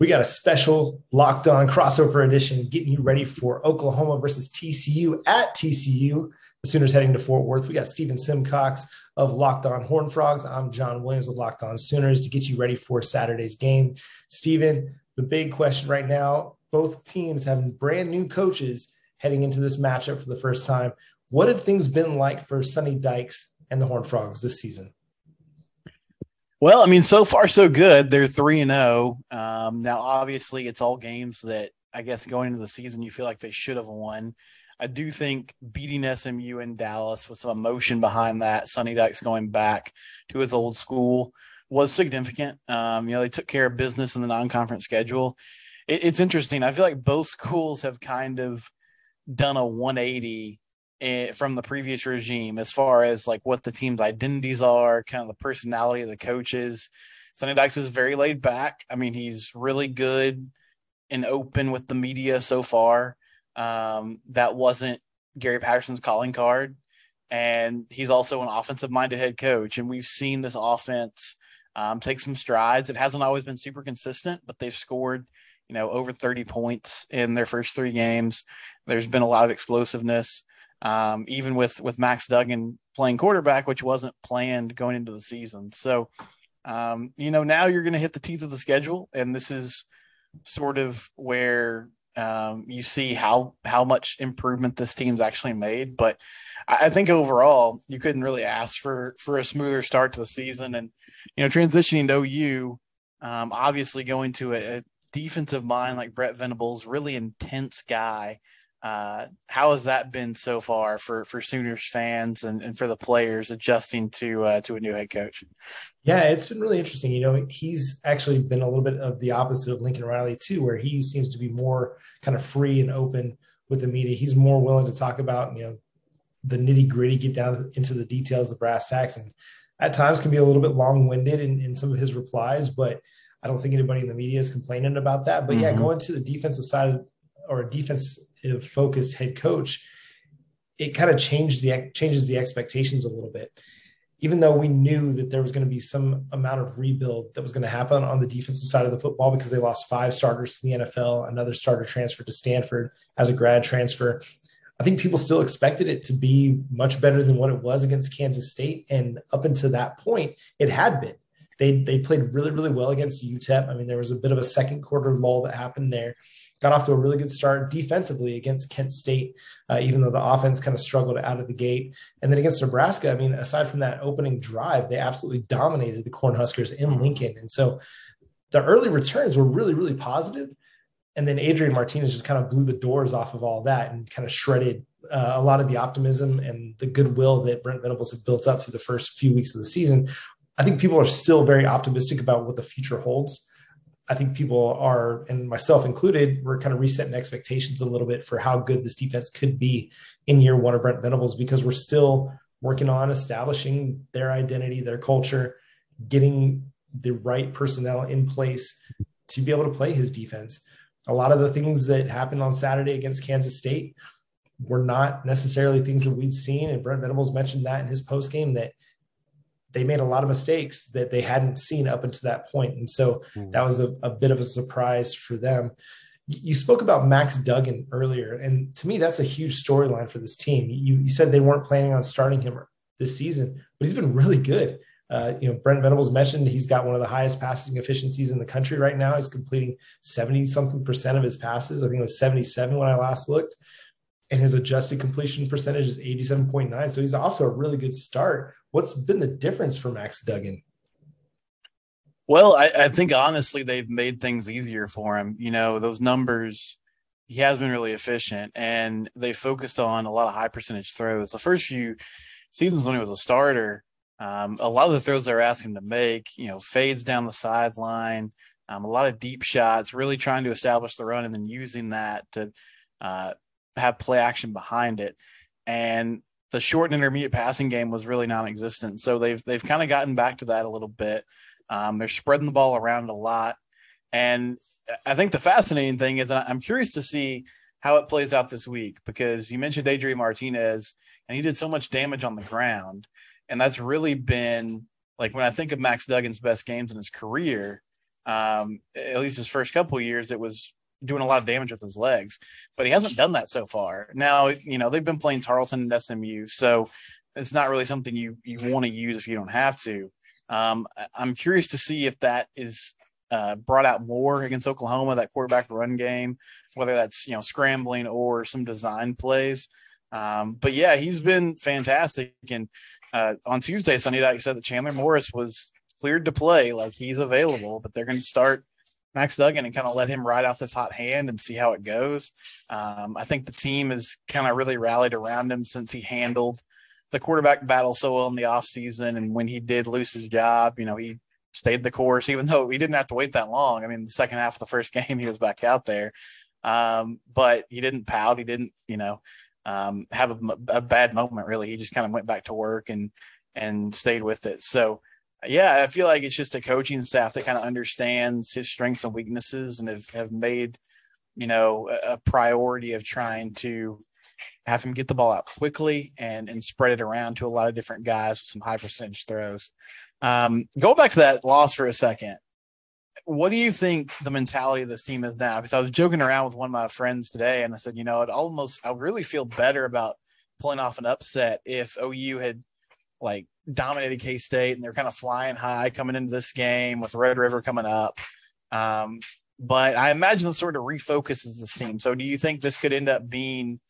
We got a special locked on crossover edition getting you ready for Oklahoma versus TCU at TCU. The Sooners heading to Fort Worth. We got Stephen Simcox of Locked On Horn Frogs. I'm John Williams of Locked On Sooners to get you ready for Saturday's game. Stephen, the big question right now both teams have brand new coaches heading into this matchup for the first time. What have things been like for Sonny Dykes and the Horn Frogs this season? Well, I mean, so far so good. They're three and zero. Oh. Um, now, obviously, it's all games that I guess going into the season you feel like they should have won. I do think beating SMU in Dallas with some emotion behind that, Sonny Dykes going back to his old school was significant. Um, you know, they took care of business in the non-conference schedule. It, it's interesting. I feel like both schools have kind of done a 180 Eh, from the previous regime as far as like what the team's identities are, kind of the personality of the coaches. Sonny Dykes is very laid back. I mean, he's really good and open with the media so far. Um, that wasn't Gary Patterson's calling card. And he's also an offensive minded head coach. And we've seen this offense um, take some strides. It hasn't always been super consistent, but they've scored, you know, over 30 points in their first three games. There's been a lot of explosiveness um, even with with Max Duggan playing quarterback, which wasn't planned going into the season. So, um, you know, now you're going to hit the teeth of the schedule, and this is sort of where um, you see how how much improvement this team's actually made. But I, think overall, you couldn't really ask for for a smoother start to the season, and you know, transitioning to OU, um, obviously going to a, a defensive mind like Brent Venables, really intense guy. Uh, how has that been so far for for Sooners fans and, and for the players adjusting to uh, to a new head coach? Yeah, it's been really interesting. You know, he's actually been a little bit of the opposite of Lincoln Riley too, where he seems to be more kind of free and open with the media. He's more willing to talk about you know the nitty gritty, get down into the details, the brass tacks, and at times can be a little bit long winded in, in some of his replies, but. I don't think anybody in the media is complaining about that. But mm-hmm. yeah, going to the defensive side or defense focused head coach, it kind of changed the changes the expectations a little bit. Even though we knew that there was going to be some amount of rebuild that was going to happen on the defensive side of the football because they lost five starters to the NFL, another starter transferred to Stanford as a grad transfer. I think people still expected it to be much better than what it was against Kansas State. And up until that point, it had been. They, they played really, really well against UTEP. I mean, there was a bit of a second quarter lull that happened there got off to a really good start defensively against Kent State, uh, even though the offense kind of struggled out of the gate. And then against Nebraska, I mean, aside from that opening drive, they absolutely dominated the Cornhuskers in Lincoln. And so the early returns were really, really positive. And then Adrian Martinez just kind of blew the doors off of all that and kind of shredded uh, a lot of the optimism and the goodwill that Brent Venables had built up through the first few weeks of the season. I think people are still very optimistic about what the future holds. I think people are, and myself included, we're kind of resetting expectations a little bit for how good this defense could be in year one of Brent Venables because we're still working on establishing their identity, their culture, getting the right personnel in place to be able to play his defense. A lot of the things that happened on Saturday against Kansas State were not necessarily things that we'd seen. And Brent Venables mentioned that in his post game that they made a lot of mistakes that they hadn't seen up until that point. And so mm-hmm. that was a, a, bit of a surprise for them. You spoke about Max Duggan earlier, and to me, that's a huge storyline for this team. You, you said they weren't planning on starting him this season, but he's been really good. Uh, you know, Brent Venables mentioned he's got one of the highest passing efficiencies in the country right now. He's completing 70 something percent of his passes. I think it was 77 when I last looked. And his adjusted completion percentage is 87.9. So he's off to a really good start What's been the difference for Max Duggan? Well, I, I, think honestly they've made things easier for him. You know, those numbers, he has been really efficient and they focused on a lot of high percentage throws. The first few seasons when he was a starter, um, a lot of the throws they're asking him to make, you know, fades down the sideline, um, a lot of deep shots, really trying to establish the run and then using that to uh, have play action behind it. And the short and intermediate passing game was really non-existent. So they've they've kind of gotten back to that a little bit. Um, they're spreading the ball around a lot, and I think the fascinating thing is I'm curious to see how it plays out this week because you mentioned Adrian Martinez and he did so much damage on the ground, and that's really been like when I think of Max Duggan's best games in his career. Um, at least his first couple years, it was doing a lot of damage with his legs, but he hasn't done that so far. Now, you know, they've been playing Tarleton and SMU, so it's not really something you you want to use if you don't have to. Um, I'm curious to see if that is uh, brought out more against Oklahoma, that quarterback run game, whether that's you know scrambling or some design plays. Um, but yeah, he's been fantastic. And uh, on Tuesday, Sunday night, said that Chandler Morris was cleared to play, like he's available, but they're going to start Max Duggan and kind of let him ride out this hot hand and see how it goes. Um, I think the team has kind of really rallied around him since he handled the quarterback battle so well in the offseason. And when he did lose his job, you know, he stayed the course, even though he didn't have to wait that long. I mean, the second half of the first game, he was back out there. Um, but he didn't pout. He didn't, you know, um, have a, a, bad moment really. He just kind of went back to work and, and stayed with it. So, yeah, I feel like it's just a coaching staff that kind of understands his strengths and weaknesses and have, have made, you know, a, a priority of trying to have him get the ball out quickly and and spread it around to a lot of different guys with some high percentage throws. Um, go back to that loss for a second. What do you think the mentality of this team is now? Because I was joking around with one of my friends today, and I said, you know, it almost I really feel better about pulling off an upset if OU had like dominated K State and they're kind of flying high coming into this game with Red River coming up. Um, but I imagine this sort of refocuses this team. So do you think this could end up being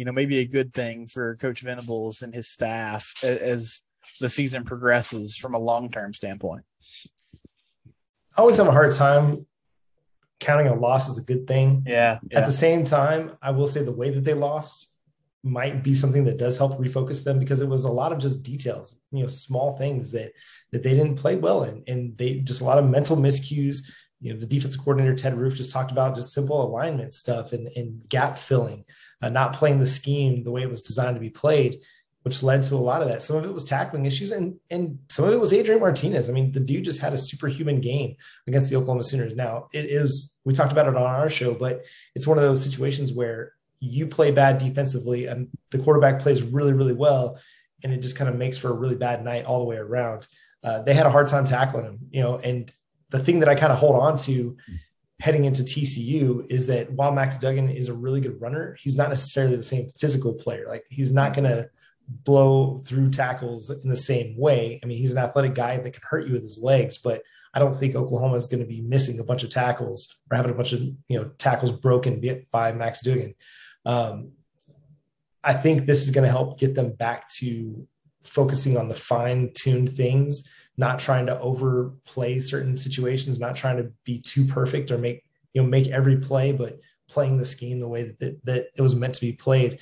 you know, maybe a good thing for Coach Venables and his staff as the season progresses from a long term standpoint? I always have a hard time counting a loss as a good thing. Yeah, yeah. At the same time, I will say the way that they lost might be something that does help refocus them because it was a lot of just details, you know, small things that that they didn't play well in, and they just a lot of mental miscues. You know, the defensive coordinator Ted Roof just talked about just simple alignment stuff and, and gap filling uh, not playing the scheme the way it was designed to be played, which led to a lot of that. Some of it was tackling issues, and and some of it was Adrian Martinez. I mean, the dude just had a superhuman game against the Oklahoma Sooners. Now it is we talked about it on our show, but it's one of those situations where you play bad defensively and the quarterback plays really really well, and it just kind of makes for a really bad night all the way around. Uh, they had a hard time tackling him, you know, and the thing that I kind of hold on to heading into TCU is that while Max Duggan is a really good runner, he's not necessarily the same physical player. Like he's not going to blow through tackles in the same way. I mean, he's an athletic guy that can hurt you with his legs, but I don't think Oklahoma is going to be missing a bunch of tackles or having a bunch of you know tackles broken by Max Duggan. Um, I think this is going to help get them back to focusing on the fine-tuned things not trying to overplay certain situations, not trying to be too perfect or make you know make every play, but playing the scheme the way that that, that it was meant to be played.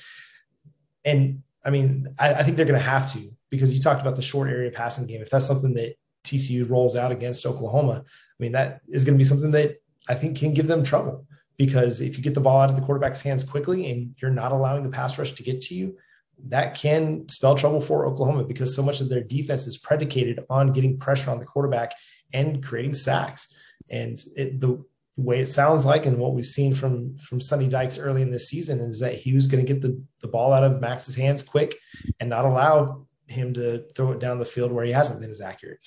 And I mean, I, I think they're going to have to because you talked about the short area passing game. If that's something that TCU rolls out against Oklahoma, I mean, that is going to be something that I think can give them trouble because if you get the ball out of the quarterback's hands quickly and you're not allowing the pass rush to get to you, that can spell trouble for Oklahoma because so much of their defense is predicated on getting pressure on the quarterback and creating sacks. And it, the way it sounds like, and what we've seen from from Sonny Dykes early in this season, is that he was going to get the the ball out of Max's hands quick and not allow him to throw it down the field where he hasn't been as accurate.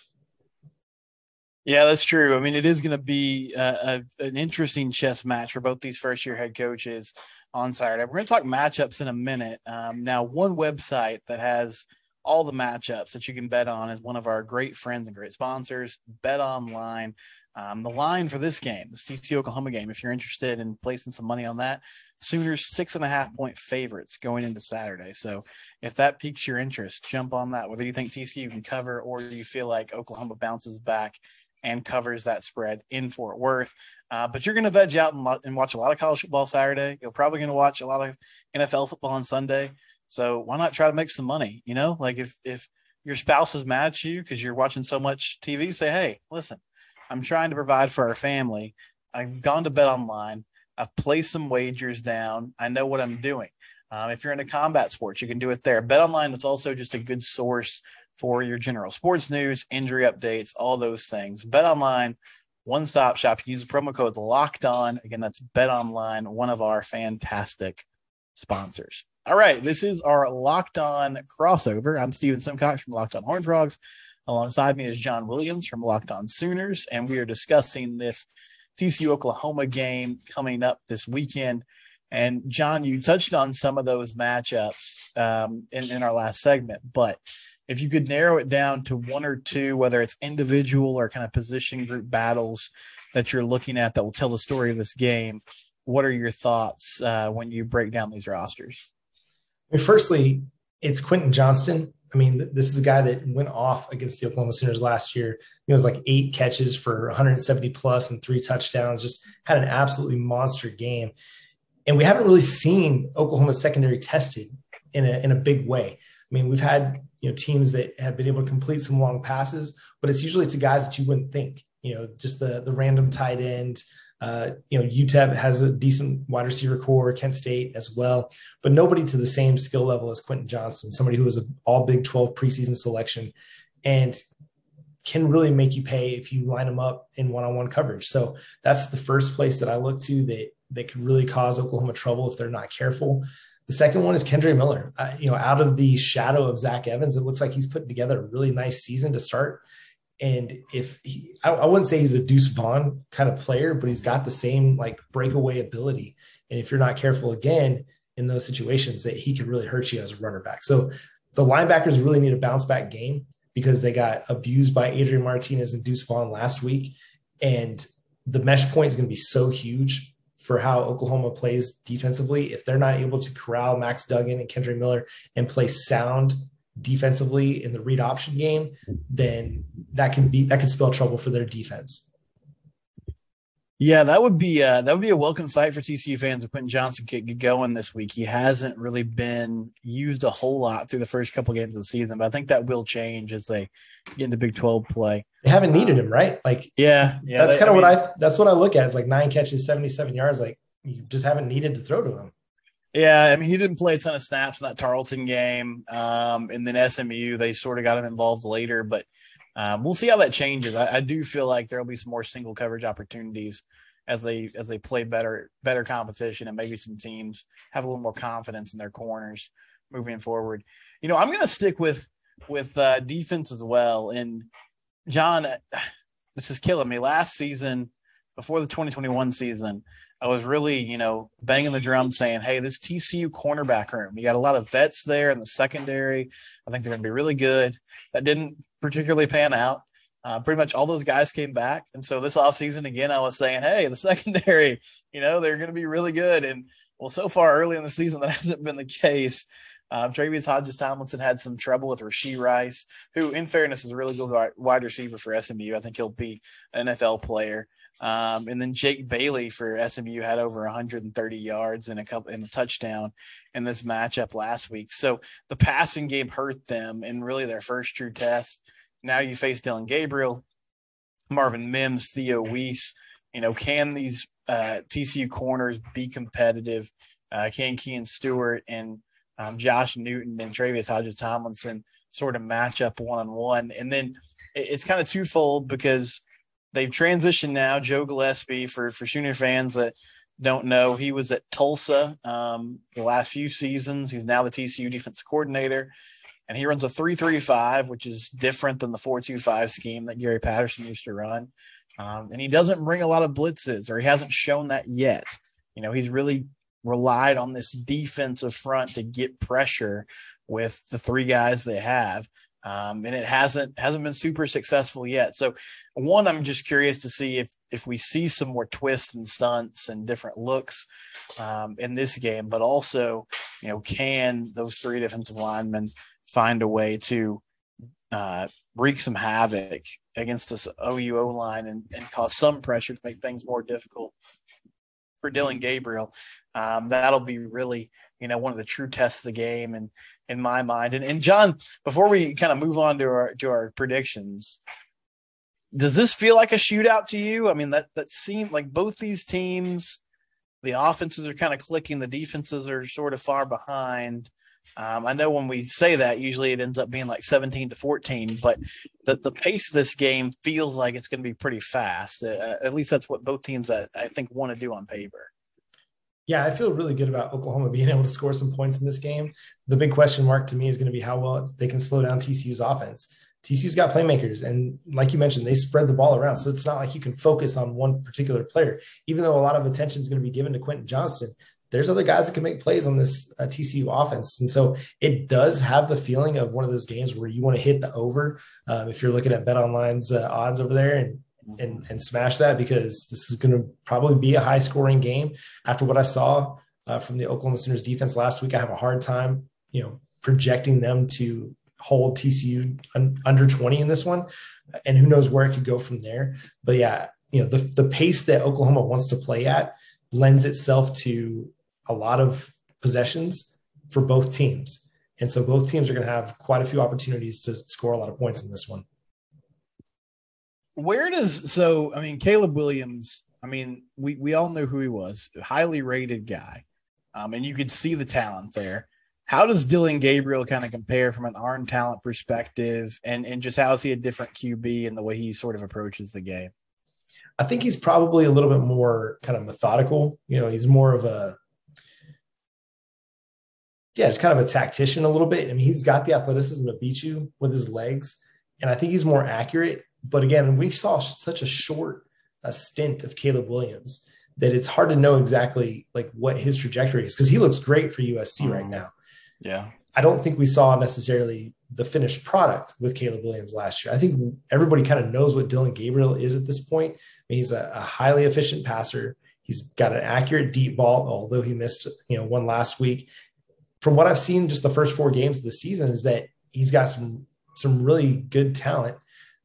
Yeah, that's true. I mean, it is going to be a, a, an interesting chess match for both these first year head coaches on Saturday. We're going to talk matchups in a minute. Um, now, one website that has all the matchups that you can bet on is one of our great friends and great sponsors, Bet Online. Um, the line for this game, this TCU Oklahoma game, if you're interested in placing some money on that, Sooners six and a half point favorites going into Saturday. So if that piques your interest, jump on that. Whether you think TCU can cover or you feel like Oklahoma bounces back and covers that spread in Fort Worth. Uh, but you're going to veg out and, and, watch a lot of college football Saturday. You're probably going to watch a lot of NFL football on Sunday. So why not try to make some money? You know, like if if your spouse is mad at you because you're watching so much TV, say, hey, listen, I'm trying to provide for our family. I've gone to bet online. I've placed some wagers down. I know what I'm doing. Um, if you're into combat sports, you can do it there. Bet online is also just a good source for your general sports news, injury updates, all those things. Bet online, one stop shop. Use the promo code locked on. Again, that's Bet online, one of our fantastic sponsors. All right, this is our locked on crossover. I'm Steven Simcox from Locked On Horn Frogs. Alongside me is John Williams from Locked On Sooners, and we are discussing this TCU Oklahoma game coming up this weekend. And John, you touched on some of those matchups um, in, in our last segment, but if you could narrow it down to one or two, whether it's individual or kind of position group battles that you're looking at that will tell the story of this game, what are your thoughts uh, when you break down these rosters? I mean, firstly, it's Quentin Johnston. I mean, this is a guy that went off against the Oklahoma Sooners last year. It was like eight catches for 170 plus and three touchdowns. Just had an absolutely monster game, and we haven't really seen Oklahoma secondary tested in a in a big way. I mean, we've had you know teams that have been able to complete some long passes, but it's usually to guys that you wouldn't think. You know, just the the random tight end. Uh, you know, UTEP has a decent wide receiver core, Kent State as well, but nobody to the same skill level as Quentin Johnston, somebody who was an all Big 12 preseason selection and can really make you pay if you line them up in one-on-one coverage. So that's the first place that I look to that that could really cause Oklahoma trouble if they're not careful. The second one is Kendre Miller. Uh, you know, out of the shadow of Zach Evans, it looks like he's putting together a really nice season to start. And if he, I, I wouldn't say he's a Deuce Vaughn kind of player, but he's got the same like breakaway ability. And if you're not careful again in those situations, that he could really hurt you as a runner back. So the linebackers really need a bounce back game because they got abused by Adrian Martinez and Deuce Vaughn last week. And the mesh point is going to be so huge for how Oklahoma plays defensively. If they're not able to corral Max Duggan and Kendre Miller and play sound defensively in the read option game, then that can be that could spell trouble for their defense. Yeah, that would be uh, that would be a welcome sight for TCU fans if Quentin Johnston could get going this week. He hasn't really been used a whole lot through the first couple games of the season, but I think that will change as they get into Big Twelve play. They haven't needed him, right? Like, yeah, yeah. That's kind of what I that's what I look at. It's like nine catches, seventy-seven yards. Like, you just haven't needed to throw to him. Yeah, I mean, he didn't play a ton of snaps in that Tarleton game, um, and then SMU they sort of got him involved later, but um, we'll see how that changes. I, I do feel like there will be some more single coverage opportunities as they as they play better better competition and maybe some teams have a little more confidence in their corners moving forward. You know, I'm going to stick with with uh, defense as well. And John, this is killing me. Last season, before the 2021 season, I was really, you know, banging the drum saying, hey, this TCU cornerback room, you got a lot of vets there in the secondary. I think they're going to be really good. That didn't particularly pan out. Uh, pretty much all those guys came back. And so this offseason, again, I was saying, hey, the secondary, you know, they're going to be really good. And well, so far early in the season, that hasn't been the case. Tre'Vius Hodges Tomlinson had some trouble with Rashee Rice, who, in fairness, is a really good wide receiver for SMU. I think he'll be an NFL player. Um, and then Jake Bailey for SMU had over 130 yards and a couple in a touchdown in this matchup last week. So the passing game hurt them in really their first true test. Now you face Dillon Gabriel, Marvin Mims, Theo Wease. You know, can these uh, TCU corners be competitive? Uh, can Kean Stewart and um, Josh Newton and Travis Hodges Tomlinson sort of match up one on one? And then it's kind of twofold because they've transitioned now. Joe Gillespie, for for Sooner fans that don't know, he was at Tulsa um, the last few seasons. He's now the TCU defense coordinator, and he runs a three-three-five, which is different than the four-two-five scheme that Gary Patterson used to run. Um, and he doesn't bring a lot of blitzes, or he hasn't shown that yet. You know, he's really relied on this defensive front to get pressure with the three guys they have um, and it hasn't hasn't been super successful yet. So, one, I'm just curious to see if if we see some more twists and stunts and different looks um, in this game, but also, you know, can those three defensive linemen find a way to uh, wreak some havoc against this OUO line and, and cause some pressure to make things more difficult for Dillon Gabriel? Um, that'll be really, you know, one of the true tests of the game and in my mind. And, and John, before we kind of move on to our to our predictions, does this feel like a shootout to you? I mean, that that seemed like both these teams, the offenses are kind of clicking, the defenses are sort of far behind. Um, I know when we say that, usually it ends up being like 17 to 14, but the, the pace of this game feels like it's going to be pretty fast. Uh, at least that's what both teams, I, I think, want to do on paper yeah, I feel really good about Oklahoma being able to score some points in this game. The big question mark to me is going to be how well they can slow down TCU's offense. TCU's got playmakers, and like you mentioned, they spread the ball around. So it's not like you can focus on one particular player. Even though a lot of attention is going to be given to Quentin Johnston, there's other guys that can make plays on this uh, TCU offense. And so it does have the feeling of one of those games where you want to hit the over. Um, if you're looking at Bet Online's uh, odds over there and, and, and smash that because this is going to probably be a high scoring game. After what I saw uh, from the Oklahoma Sooners defense last week, I have a hard time, you know, projecting them to hold TCU un- under 20 in this one. And who knows where it could go from there. But yeah, you know, the, the pace that Oklahoma wants to play at lends itself to a lot of possessions for both teams. And so both teams are going to have quite a few opportunities to score a lot of points in this one. Where does so I mean Caleb Williams, I mean, we we all know who he was, highly rated guy. Um, and you could see the talent there. How does Dillon Gabriel kind of compare from an arm talent perspective and, and just how is he a different QB in the way he sort of approaches the game? I think he's probably a little bit more kind of methodical. You know, he's more of a yeah, just kind of a tactician a little bit. I mean, he's got the athleticism to beat you with his legs, and I think he's more accurate. But again, we saw such a short a stint of Caleb Williams that it's hard to know exactly like what his trajectory is because he looks great for USC right mm-hmm. now. Yeah, I don't think we saw necessarily the finished product with Caleb Williams last year. I think everybody kind of knows what Dillon Gabriel is at this point. I mean, he's a, a highly efficient passer. He's got an accurate deep ball, although he missed you know one last week from what I've seen, just the first four games of the season, is that he's got some some really good talent.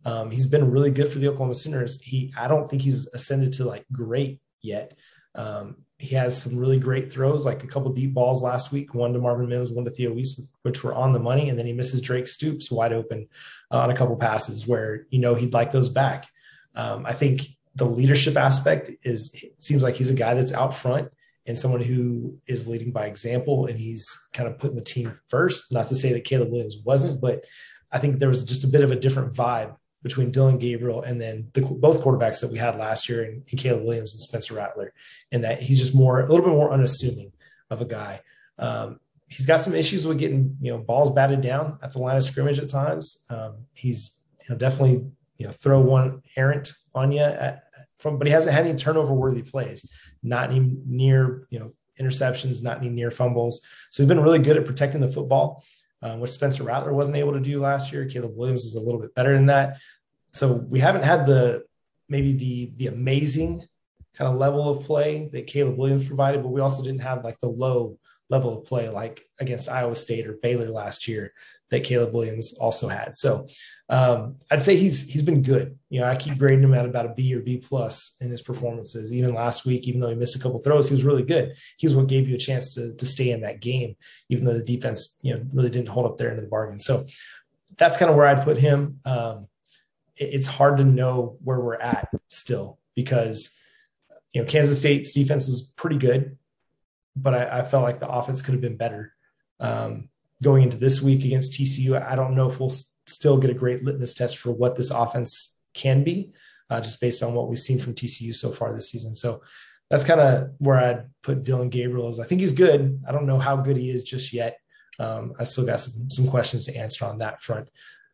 Um, he's been really good for the Oklahoma Sooners. He, I don't think he's ascended to like great yet. Um, he has some really great throws, like a couple deep balls last week, one to Marvin Mims, one to Theo Wease, which were on the money, and then he misses Drake Stoops wide open uh, on a couple passes where you know he'd like those back. Um, I think the leadership aspect is it seems like he's a guy that's out front and someone who is leading by example and he's kind of putting the team first. Not to say that Caleb Williams wasn't, but I think there was just a bit of a different vibe between Dillon Gabriel and then the, both quarterbacks that we had last year and, and, Caleb Williams and Spencer Rattler, and that he's just more a little bit more unassuming of a guy. Um, he's got some issues with getting you know balls batted down at the line of scrimmage at times. Um, he's you know, definitely you know throw one errant on you at, from, but he hasn't had any turnover worthy plays not any near, you know, interceptions, not any near fumbles. So he's been really good at protecting the football, um, which Spencer Rattler wasn't able to do last year. Caleb Williams is a little bit better than that. So we haven't had the maybe the the amazing kind of level of play that Caleb Williams provided, but we also didn't have like the low level of play like against Iowa State or Baylor last year that Caleb Williams also had. So um, I'd say he's he's been good. You know, I keep grading him at about a B or B plus in his performances. Even last week, even though he missed a couple throws, he was really good. He was what gave you a chance to to stay in that game, even though the defense you know really didn't hold up there into the bargain. So that's kind of where I'd put him. Um, it, it's hard to know where we're at still because you know Kansas State's defense is pretty good, but I, I felt like the offense could have been better. Um, going into this week against TCU, I don't know if we'll still get a great litmus test for what this offense can be, uh, just based on what we've seen from TCU so far this season. So that's kind of where I'd put Dillon Gabriel. Is I think he's good. I don't know how good he is just yet. Um, I still got some some questions to answer on that front.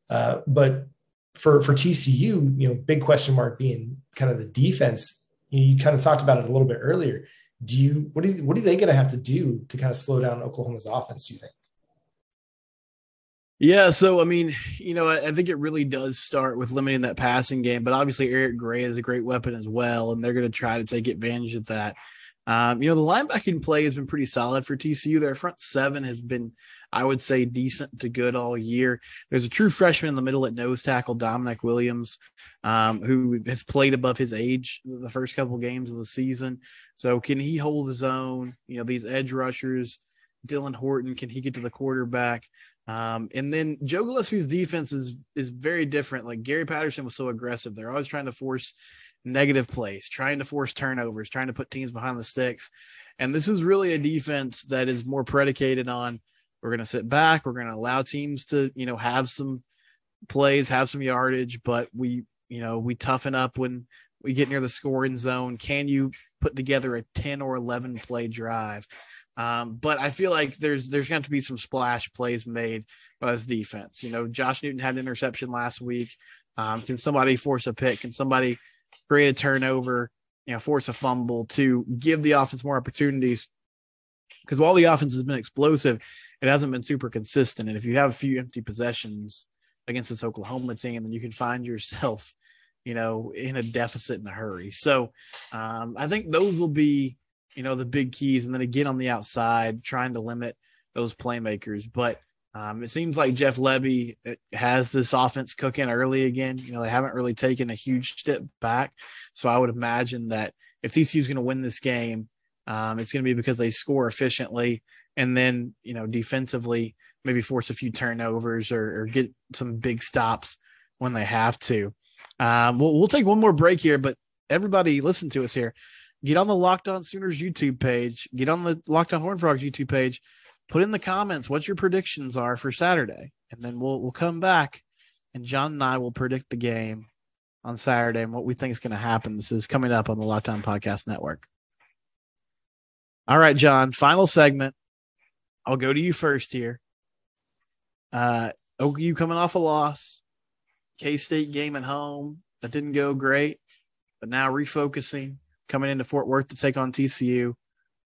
Uh, but for for TCU, you know, big question mark being kind of the defense. You, know, you kind of talked about it a little bit earlier. Do you what do you, what are they going to have to do to kind of slow down Oklahoma's offense? Do you think? Yeah, so I mean, you know, I, I, think it really does start with limiting that passing game, but obviously Eric Gray is a great weapon as well, and they're going to try to take advantage of that. Um, you know, the linebacking play has been pretty solid for TCU. Their front seven has been, I would say, decent to good all year. There's a true freshman in the middle at nose tackle, Damonic Williams, um, who has played above his age the first couple games of the season. So, can he hold his own? You know, these edge rushers, Dylan Horton, can he get to the quarterback? Um, and then Joe Gillespie's defense is is very different. Like Gary Patterson was so aggressive; they're always trying to force negative plays, trying to force turnovers, trying to put teams behind the sticks. And this is really a defense that is more predicated on we're going to sit back, we're going to allow teams to you know have some plays, have some yardage, but we you know we toughen up when we get near the scoring zone. Can you put together a ten or eleven play drive? Um, but I feel like there's there's going to be some splash plays made by this defense. You know, Josh Newton had an interception last week. Um, can somebody force a pick? Can somebody create a turnover? You know, force a fumble to give the offense more opportunities. Because while the offense has been explosive, it hasn't been super consistent. And if you have a few empty possessions against this Oklahoma team, then you can find yourself, you know, in a deficit in a hurry. So um, I think those will be you know, the big keys. And then again on the outside, trying to limit those playmakers. But um, it seems like Jeff uh, has this offense cooking early again. You know, they haven't really taken a huge step back. So I would imagine that if TCU is going to win this game, um, it's going to be because they score efficiently and then, you know, defensively, maybe force a few turnovers or, or get some big stops when they have to. Um, we'll, we'll take one more break here, but everybody listen to us here get on the Locked On Sooners YouTube page, get on the Locked On Horn Frogs YouTube page, put in the comments what your predictions are for Saturday, and then we'll we'll come back and John and I will predict the game on Saturday and what we think is going to happen. This is coming up on the Locked On Podcast Network. All right, John, final segment. I'll go to you first here. Uh, OU coming off a loss, K State game at home that didn't go great, but now refocusing coming into Fort Worth to take on TCU.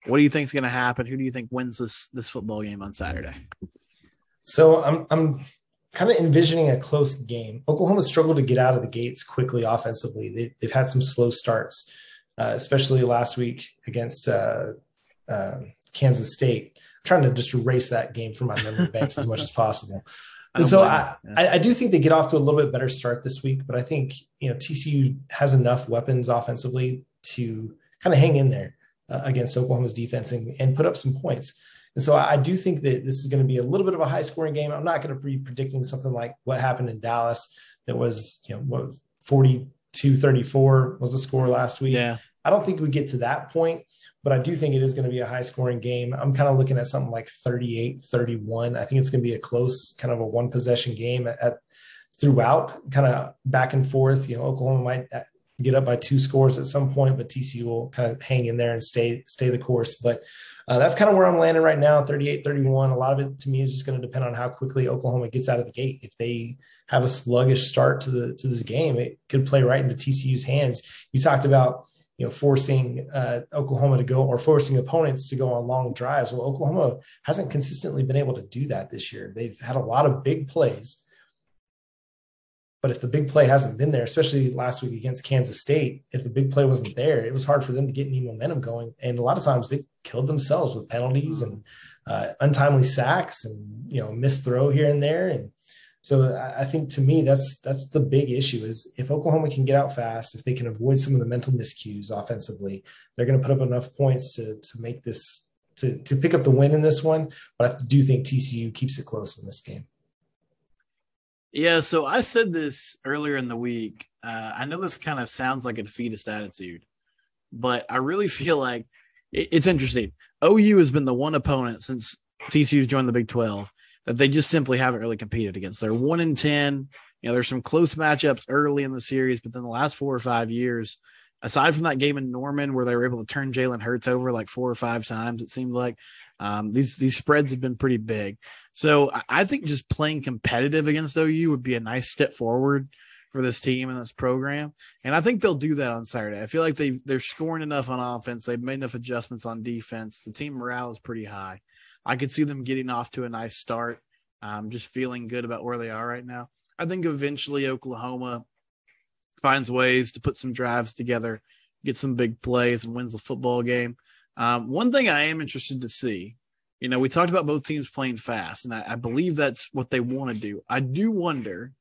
What do you think is going to happen? Who do you think wins this this football game on Saturday? So I'm I'm kind of envisioning a close game. Oklahoma struggled to get out of the gates quickly offensively. They, they've had some slow starts, uh, especially last week against uh, uh, Kansas State. I'm trying to just erase that game from my memory banks as much as possible. And so I, I, I, do think they get off to a little bit better start this week, but I think you know TCU has enough weapons offensively to kind of hang in there uh, against Oklahoma's defense and, and put up some points. And so I do think that this is going to be a little bit of a high scoring game. I'm not going to be predicting something like what happened in Dallas that was, you know, what 42 34 was the score last week. Yeah. I don't think we get to that point, but I do think it is going to be a high scoring game. I'm kind of looking at something like 38 31. I think it's going to be a close, kind of a one possession game at, at throughout, kind of back and forth. You know, Oklahoma might get up by two scores at some point, but TCU will kind of hang in there and stay stay the course. But uh, that's kind of where I'm landing right now, 38 31. A lot of it to me is just going to depend on how quickly Oklahoma gets out of the gate. If they have a sluggish start to the to this game, it could play right into TCU's hands. You talked about you know forcing uh, Oklahoma to go or forcing opponents to go on long drives. Well, Oklahoma hasn't consistently been able to do that this year. They've had a lot of big plays but if the big play hasn't been there, especially last week against Kansas State, if the big play wasn't there, it was hard for them to get any momentum going. And a lot of times they killed themselves with penalties and uh, untimely sacks and you know missed throw here and there. And so I think to me that's that's the big issue is if Oklahoma can get out fast, if they can avoid some of the mental miscues offensively, they're going to put up enough points to to make this to to pick up the win in this one. But I do think TCU keeps it close in this game. Yeah, so I said this earlier in the week. Uh, I know this kind of sounds like a defeatist attitude, but I really feel like it, it's interesting. OU has been the one opponent since TCU's joined the Big 12 that they just simply haven't really competed against. They're one in 10. You know, there's some close matchups early in the series, but then the last four or five years, aside from that game in Norman where they were able to turn Jalen Hurts over like four or five times, it seemed like um, these these spreads have been pretty big. So I think just playing competitive against OU would be a nice step forward for this team and this program. And I think they'll do that on Saturday. I feel like they they're scoring enough on offense. They've made enough adjustments on defense. The team morale is pretty high. I could see them getting off to a nice start. Um, just feeling good about where they are right now. I think eventually Oklahoma finds ways to put some drives together, get some big plays, and wins the football game. Um, one thing I am interested to see, you know, we talked about both teams playing fast, and I, I believe that's what they want to do. I do wonder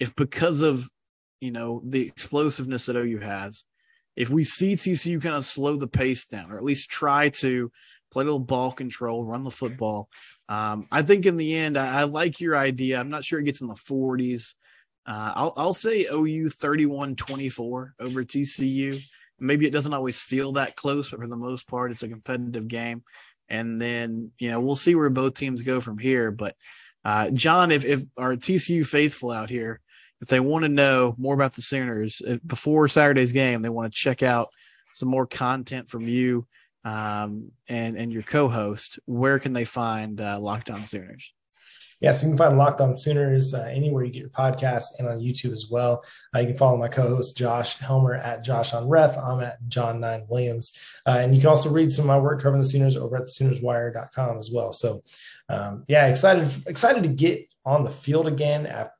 if because of you know the explosiveness that OU has, if we see TCU kind of slow the pace down, or at least try to play a little ball control, run the football. Um, I think in the end, I, I, like your idea. I'm not sure it gets in the 40s. Uh, I'll, I'll say OU 31 24 over TCU. Maybe it doesn't always feel that close, but for the most part, it's a competitive game. And then, you know, we'll see where both teams go from here. But, uh, John, if, if our TCU faithful out here, if they want to know more about the Sooners if, before Saturday's game, they want to check out some more content from you um, and and your co-host, where can they find uh, Locked On Sooners? Yes, you can find Locked On Sooners uh, anywhere you get your podcast and on YouTube as well. Uh, you can follow my co-host Josh Helmer at Josh on Ref. I'm at John Nine Williams, uh, and you can also read some of my work covering the Sooners over at the SoonersWire.com as well. So, um, yeah, excited excited to get on the field again. After,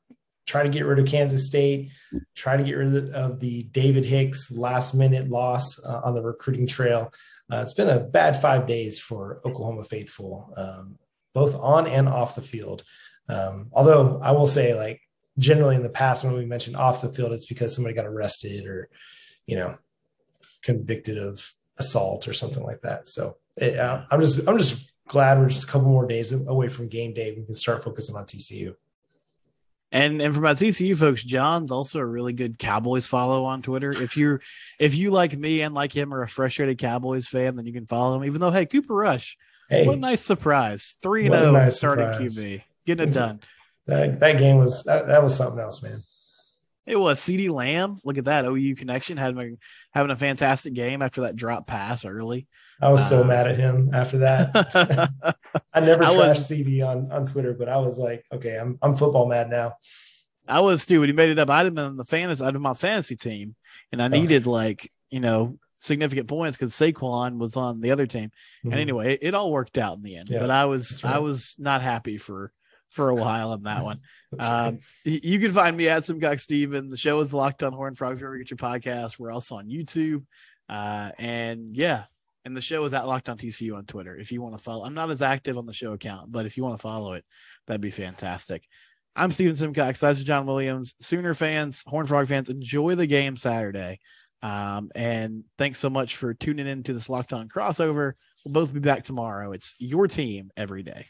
try to get rid of Kansas State, try to get rid of the David Hicks last minute loss uh, on the recruiting trail. Uh, it's been a bad five days for Oklahoma faithful. Um, both on and off the field. Um, although I will say, like generally in the past, when we mentioned off the field, it's because somebody got arrested or, you know, convicted of assault or something like that. So it, uh, I'm just I'm just glad we're just a couple more days away from game day. We can start focusing on TCU. And and for my TCU folks, John's also a really good Cowboys follow on Twitter. If you're if you like me and like him are a frustrated Cowboys fan, then you can follow him. Even though, hey, Cooper Rush, Hey, what a nice surprise! Three and zero oh nice starting QB, getting it done. That that game was that, that was something else, man. It was CeeDee Lamb. Look at that OU connection having having a fantastic game after that drop pass early. I was so uh, mad at him after that. I never trashed CeeDee on on Twitter, but I was like, okay, I'm I'm football mad now. I was too. When he made it up, I'd have been on the fantasy out of my fantasy team, and I needed like you know significant points because Saquon was on the other team. Mm-hmm. And anyway, it, it, all worked out in the end. Yeah, but I was right. I was not happy for for a while on that one. um, right. You can find me at guy Steven. The show is locked on Horn Frogs wherever you get your podcast. We're also on YouTube. Uh, and yeah, and the show is at Locked on TCU on Twitter. If you want to follow, I'm not as active on the show account, but if you want to follow it, that'd be fantastic. I'm Steven Simcox. That's John Williams. Sooner fans, Horn Frog fans, enjoy the game Saturday. Um, and thanks so much for tuning in to this Locked On crossover. We'll both be back tomorrow. It's your team every day.